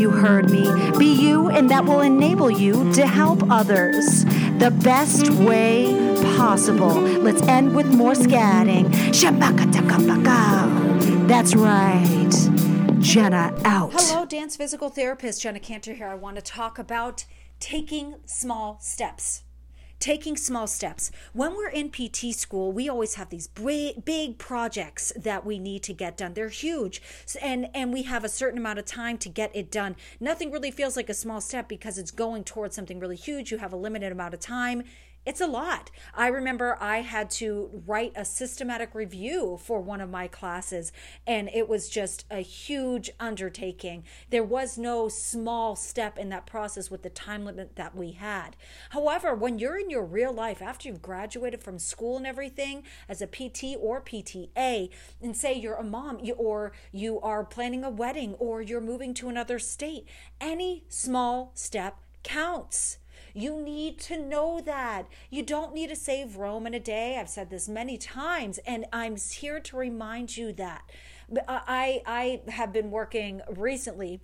You heard me. Be you, and that will enable you to help others the best way possible. Let's end with more scatting. That's right. Jenna out. Hello, dance physical therapist Jenna Kantor here. I want to talk about taking small steps. Taking small steps. When we're in PT school, we always have these big, projects that we need to get done. They're huge, and and we have a certain amount of time to get it done. Nothing really feels like a small step because it's going towards something really huge. You have a limited amount of time it's a lot. I remember I had to write a systematic review for one of my classes, and it was just a huge undertaking. There was no small step in that process with the time limit that we had. However, when you're in your real life, after you've graduated from school and everything, as a PT or PTA, and say you're a mom, or you are planning a wedding, or you're moving to another state, any small step counts. You need to know that. You don't need to save Rome in a day. I've said this many times, and I'm here to remind you that. I, I have been working recently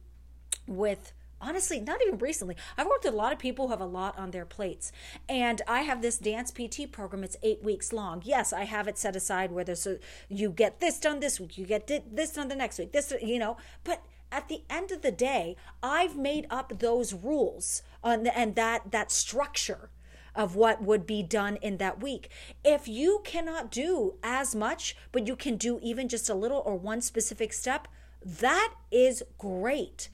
with honestly not even recently i've worked with a lot of people who have a lot on their plates and i have this dance pt program it's eight weeks long yes i have it set aside where there's a you get this done this week you get this done the next week this you know but at the end of the day i've made up those rules uh, on and that that structure of what would be done in that week. If you cannot do as much, but you can do even just a little or one specific step, that is great.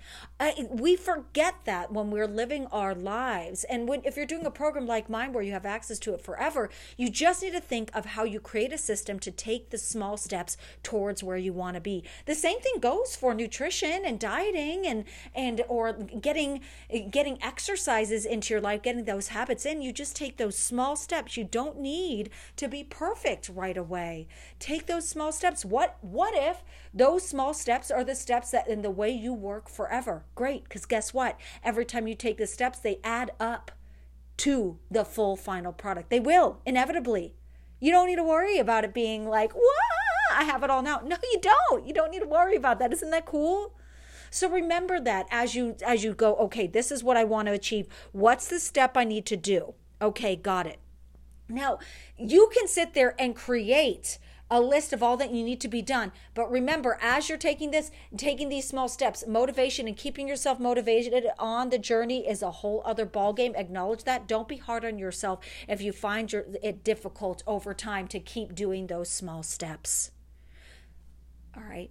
We forget that when we're living our lives. And when if you're doing a program like mine where you have access to it forever, you just need to think of how you create a system to take the small steps towards where you want to be. The same thing goes for nutrition and dieting and and or getting getting exercises into your life, getting those habits in. You just take those small steps. You don't need to be perfect right away. Take those small steps. What what if those small steps are the steps that in the way you work forever? Great, because guess what? Every time you take the steps, they add up to the full final product. They will, inevitably. You don't need to worry about it being like, what? I have it all now. No, you don't. You don't need to worry about that. Isn't that cool? So remember that as you as you go, okay, this is what I want to achieve. What's the step I need to do? Okay, got it. Now, you can sit there and create a list of all that you need to be done. But remember, as you're taking this, taking these small steps, motivation and keeping yourself motivated on the journey is a whole other ballgame. Acknowledge that. Don't be hard on yourself if you find your, it difficult over time to keep doing those small steps. All right.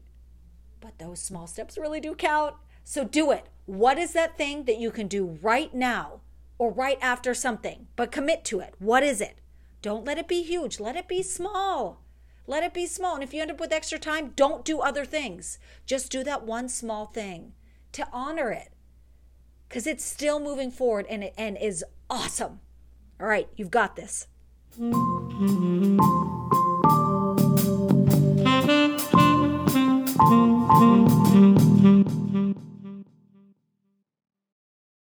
But those small steps really do count. So do it. What is that thing that you can do right now or right after something? But commit to it. What is it? Don't let it be huge. Let it be small. Let it be small. And if you end up with extra time, don't do other things. Just do that one small thing to honor it because it's still moving forward and, and is awesome. All right, you've got this.